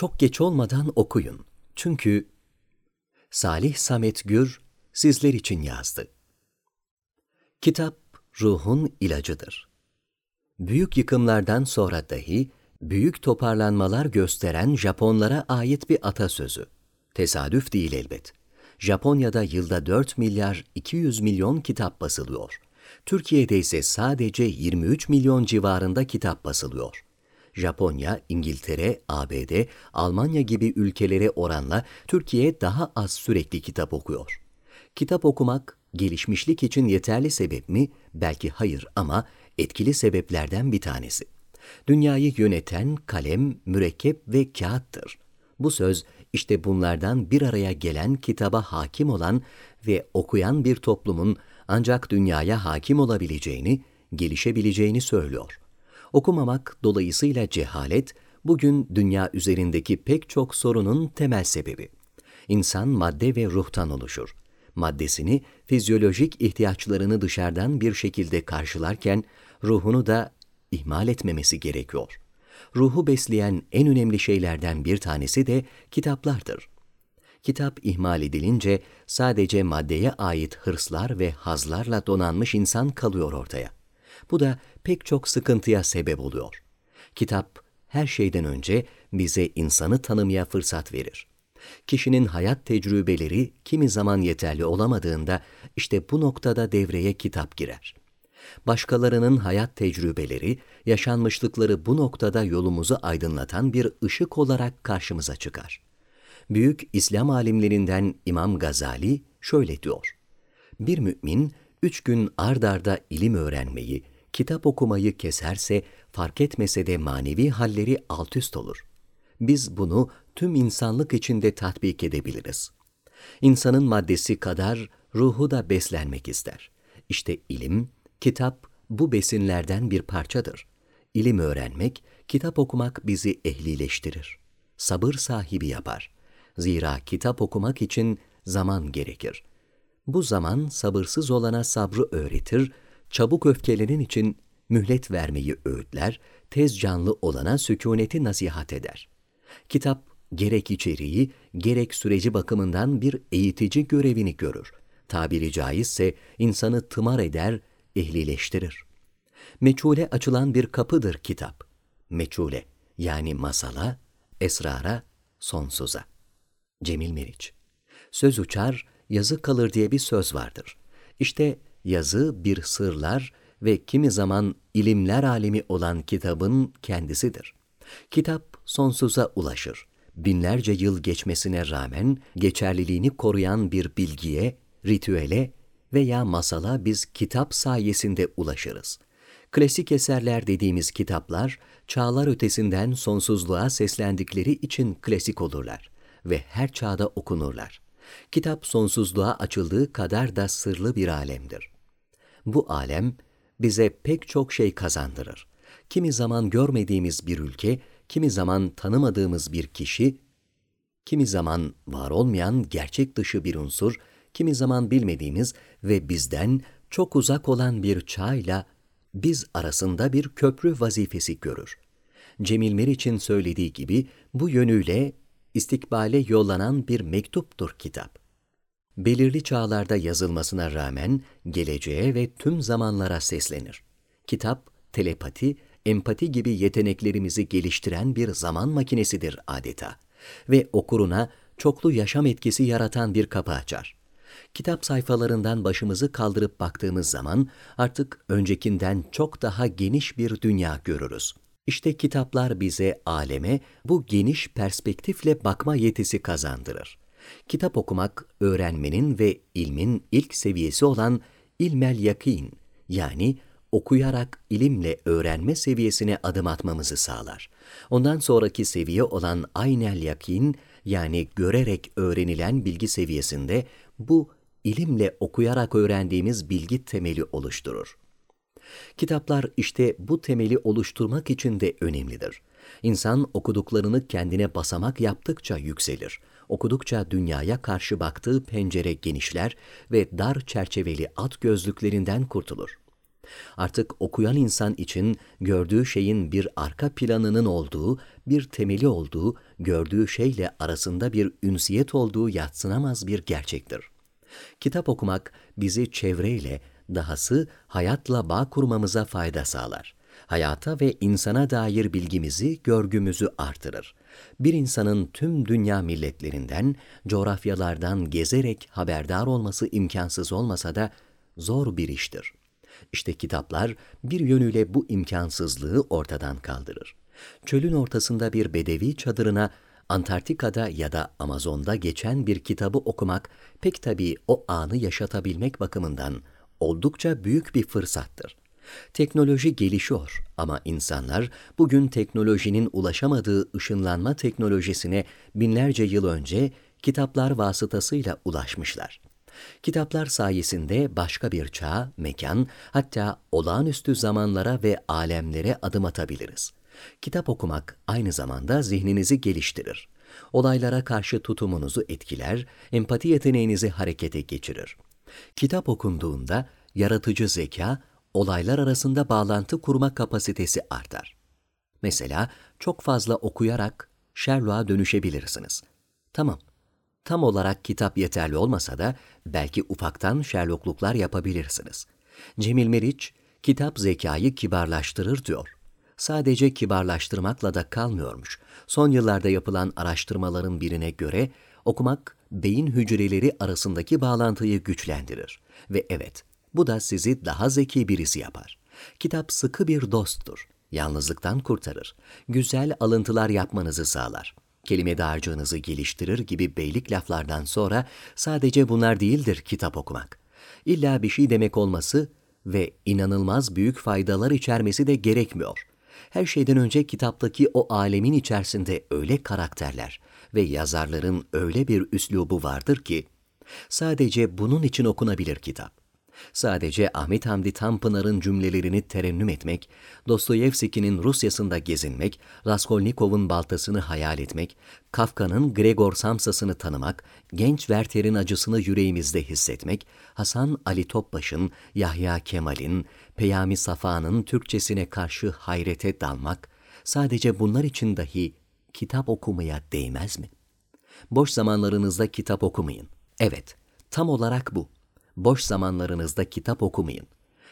çok geç olmadan okuyun. Çünkü Salih Samet Gür sizler için yazdı. Kitap ruhun ilacıdır. Büyük yıkımlardan sonra dahi büyük toparlanmalar gösteren Japonlara ait bir atasözü. Tesadüf değil elbet. Japonya'da yılda 4 milyar 200 milyon kitap basılıyor. Türkiye'de ise sadece 23 milyon civarında kitap basılıyor. Japonya, İngiltere, ABD, Almanya gibi ülkelere oranla Türkiye daha az sürekli kitap okuyor. Kitap okumak gelişmişlik için yeterli sebep mi? Belki hayır ama etkili sebeplerden bir tanesi. Dünyayı yöneten kalem, mürekkep ve kağıttır. Bu söz işte bunlardan bir araya gelen kitaba hakim olan ve okuyan bir toplumun ancak dünyaya hakim olabileceğini, gelişebileceğini söylüyor. Okumamak dolayısıyla cehalet, bugün dünya üzerindeki pek çok sorunun temel sebebi. İnsan madde ve ruhtan oluşur. Maddesini, fizyolojik ihtiyaçlarını dışarıdan bir şekilde karşılarken, ruhunu da ihmal etmemesi gerekiyor. Ruhu besleyen en önemli şeylerden bir tanesi de kitaplardır. Kitap ihmal edilince sadece maddeye ait hırslar ve hazlarla donanmış insan kalıyor ortaya. Bu da pek çok sıkıntıya sebep oluyor. Kitap her şeyden önce bize insanı tanımaya fırsat verir. Kişinin hayat tecrübeleri kimi zaman yeterli olamadığında işte bu noktada devreye kitap girer. Başkalarının hayat tecrübeleri, yaşanmışlıkları bu noktada yolumuzu aydınlatan bir ışık olarak karşımıza çıkar. Büyük İslam alimlerinden İmam Gazali şöyle diyor. Bir mümin üç gün ard arda ilim öğrenmeyi, kitap okumayı keserse fark etmese de manevi halleri alt üst olur. Biz bunu tüm insanlık içinde tatbik edebiliriz. İnsanın maddesi kadar ruhu da beslenmek ister. İşte ilim, kitap bu besinlerden bir parçadır. İlim öğrenmek, kitap okumak bizi ehlileştirir. Sabır sahibi yapar. Zira kitap okumak için zaman gerekir. Bu zaman sabırsız olana sabrı öğretir, çabuk öfkelenen için mühlet vermeyi öğütler, tez canlı olana sükuneti nasihat eder. Kitap gerek içeriği, gerek süreci bakımından bir eğitici görevini görür. Tabiri caizse insanı tımar eder, ehlileştirir. Meçhule açılan bir kapıdır kitap. Meçhule yani masala, esrara, sonsuza. Cemil Meriç Söz uçar, yazı kalır diye bir söz vardır. İşte yazı bir sırlar ve kimi zaman ilimler alemi olan kitabın kendisidir. Kitap sonsuza ulaşır. Binlerce yıl geçmesine rağmen geçerliliğini koruyan bir bilgiye, ritüele veya masala biz kitap sayesinde ulaşırız. Klasik eserler dediğimiz kitaplar, çağlar ötesinden sonsuzluğa seslendikleri için klasik olurlar ve her çağda okunurlar. Kitap sonsuzluğa açıldığı kadar da sırlı bir alemdir. Bu alem bize pek çok şey kazandırır. Kimi zaman görmediğimiz bir ülke, kimi zaman tanımadığımız bir kişi, kimi zaman var olmayan gerçek dışı bir unsur, kimi zaman bilmediğimiz ve bizden çok uzak olan bir çağla biz arasında bir köprü vazifesi görür. Cemil Meriç'in söylediği gibi bu yönüyle istikbale yollanan bir mektuptur kitap. Belirli çağlarda yazılmasına rağmen geleceğe ve tüm zamanlara seslenir. Kitap, telepati, empati gibi yeteneklerimizi geliştiren bir zaman makinesidir adeta ve okuruna çoklu yaşam etkisi yaratan bir kapı açar. Kitap sayfalarından başımızı kaldırıp baktığımız zaman artık öncekinden çok daha geniş bir dünya görürüz. İşte kitaplar bize aleme bu geniş perspektifle bakma yetisi kazandırır. Kitap okumak, öğrenmenin ve ilmin ilk seviyesi olan ilmel yakin yani okuyarak ilimle öğrenme seviyesine adım atmamızı sağlar. Ondan sonraki seviye olan aynel yakin yani görerek öğrenilen bilgi seviyesinde bu ilimle okuyarak öğrendiğimiz bilgi temeli oluşturur. Kitaplar işte bu temeli oluşturmak için de önemlidir. İnsan okuduklarını kendine basamak yaptıkça yükselir. Okudukça dünyaya karşı baktığı pencere genişler ve dar çerçeveli at gözlüklerinden kurtulur. Artık okuyan insan için gördüğü şeyin bir arka planının olduğu, bir temeli olduğu, gördüğü şeyle arasında bir ünsiyet olduğu yatsınamaz bir gerçektir. Kitap okumak bizi çevreyle, dahası hayatla bağ kurmamıza fayda sağlar. Hayata ve insana dair bilgimizi, görgümüzü artırır. Bir insanın tüm dünya milletlerinden, coğrafyalardan gezerek haberdar olması imkansız olmasa da zor bir iştir. İşte kitaplar bir yönüyle bu imkansızlığı ortadan kaldırır. Çölün ortasında bir bedevi çadırına Antarktika'da ya da Amazon'da geçen bir kitabı okumak pek tabii o anı yaşatabilmek bakımından oldukça büyük bir fırsattır. Teknoloji gelişiyor ama insanlar bugün teknolojinin ulaşamadığı ışınlanma teknolojisine binlerce yıl önce kitaplar vasıtasıyla ulaşmışlar. Kitaplar sayesinde başka bir çağ, mekan, hatta olağanüstü zamanlara ve alemlere adım atabiliriz. Kitap okumak aynı zamanda zihninizi geliştirir. Olaylara karşı tutumunuzu etkiler, empati yeteneğinizi harekete geçirir. Kitap okunduğunda yaratıcı zeka, olaylar arasında bağlantı kurma kapasitesi artar. Mesela çok fazla okuyarak Sherlock'a dönüşebilirsiniz. Tamam, tam olarak kitap yeterli olmasa da belki ufaktan Sherlockluklar yapabilirsiniz. Cemil Meriç, kitap zekayı kibarlaştırır diyor. Sadece kibarlaştırmakla da kalmıyormuş. Son yıllarda yapılan araştırmaların birine göre okumak beyin hücreleri arasındaki bağlantıyı güçlendirir. Ve evet, bu da sizi daha zeki birisi yapar. Kitap sıkı bir dosttur. Yalnızlıktan kurtarır. Güzel alıntılar yapmanızı sağlar. Kelime dağarcığınızı geliştirir gibi beylik laflardan sonra sadece bunlar değildir kitap okumak. İlla bir şey demek olması ve inanılmaz büyük faydalar içermesi de gerekmiyor. Her şeyden önce kitaptaki o alemin içerisinde öyle karakterler ve yazarların öyle bir üslubu vardır ki, sadece bunun için okunabilir kitap. Sadece Ahmet Hamdi Tanpınar'ın cümlelerini terennüm etmek, Dostoyevski'nin Rusyasında gezinmek, Raskolnikov'un baltasını hayal etmek, Kafka'nın Gregor Samsa'sını tanımak, genç Werther'in acısını yüreğimizde hissetmek, Hasan Ali Topbaş'ın, Yahya Kemal'in, Peyami Safa'nın Türkçesine karşı hayrete dalmak, sadece bunlar için dahi kitap okumaya değmez mi? Boş zamanlarınızda kitap okumayın. Evet, tam olarak bu boş zamanlarınızda kitap okumayın.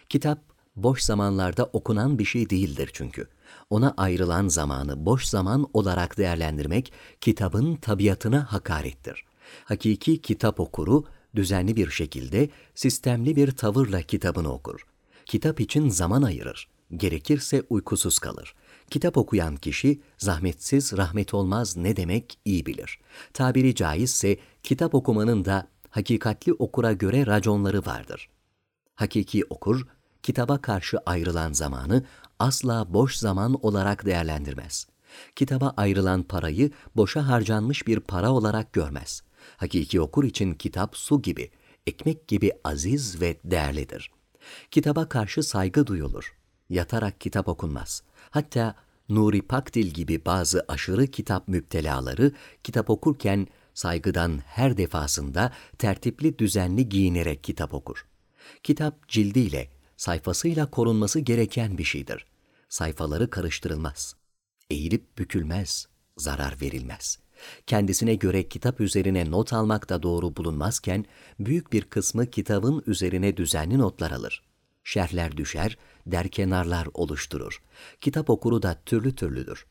Kitap, boş zamanlarda okunan bir şey değildir çünkü. Ona ayrılan zamanı boş zaman olarak değerlendirmek, kitabın tabiatına hakarettir. Hakiki kitap okuru, düzenli bir şekilde, sistemli bir tavırla kitabını okur. Kitap için zaman ayırır. Gerekirse uykusuz kalır. Kitap okuyan kişi zahmetsiz rahmet olmaz ne demek iyi bilir. Tabiri caizse kitap okumanın da hakikatli okura göre raconları vardır. Hakiki okur, kitaba karşı ayrılan zamanı asla boş zaman olarak değerlendirmez. Kitaba ayrılan parayı boşa harcanmış bir para olarak görmez. Hakiki okur için kitap su gibi, ekmek gibi aziz ve değerlidir. Kitaba karşı saygı duyulur. Yatarak kitap okunmaz. Hatta Nuri Pakdil gibi bazı aşırı kitap müptelaları kitap okurken saygıdan her defasında tertipli düzenli giyinerek kitap okur. Kitap cildiyle, sayfasıyla korunması gereken bir şeydir. Sayfaları karıştırılmaz. Eğilip bükülmez, zarar verilmez. Kendisine göre kitap üzerine not almak da doğru bulunmazken, büyük bir kısmı kitabın üzerine düzenli notlar alır. Şerhler düşer, derkenarlar oluşturur. Kitap okuru da türlü türlüdür.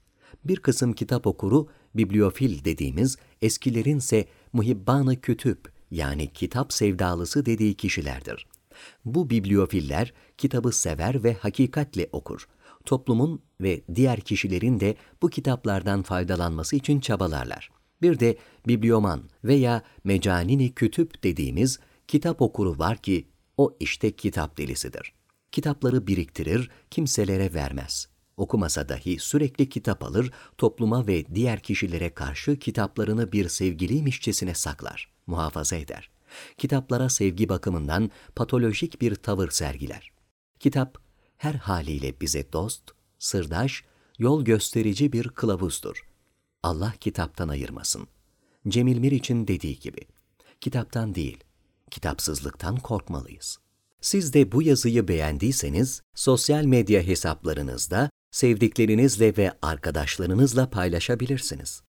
Bir kısım kitap okuru bibliofil dediğimiz eskilerin ise muhibbanı kütüp yani kitap sevdalısı dediği kişilerdir. Bu bibliofiller kitabı sever ve hakikatle okur. Toplumun ve diğer kişilerin de bu kitaplardan faydalanması için çabalarlar. Bir de biblioman veya mecanini kütüp dediğimiz kitap okuru var ki o işte kitap delisidir. Kitapları biriktirir, kimselere vermez okumasa dahi sürekli kitap alır, topluma ve diğer kişilere karşı kitaplarını bir sevgiliymişçesine saklar, muhafaza eder. Kitaplara sevgi bakımından patolojik bir tavır sergiler. Kitap her haliyle bize dost, sırdaş, yol gösterici bir kılavuzdur. Allah kitaptan ayırmasın. Cemil Mir için dediği gibi, kitaptan değil, kitapsızlıktan korkmalıyız.'' Siz de bu yazıyı beğendiyseniz sosyal medya hesaplarınızda sevdiklerinizle ve arkadaşlarınızla paylaşabilirsiniz.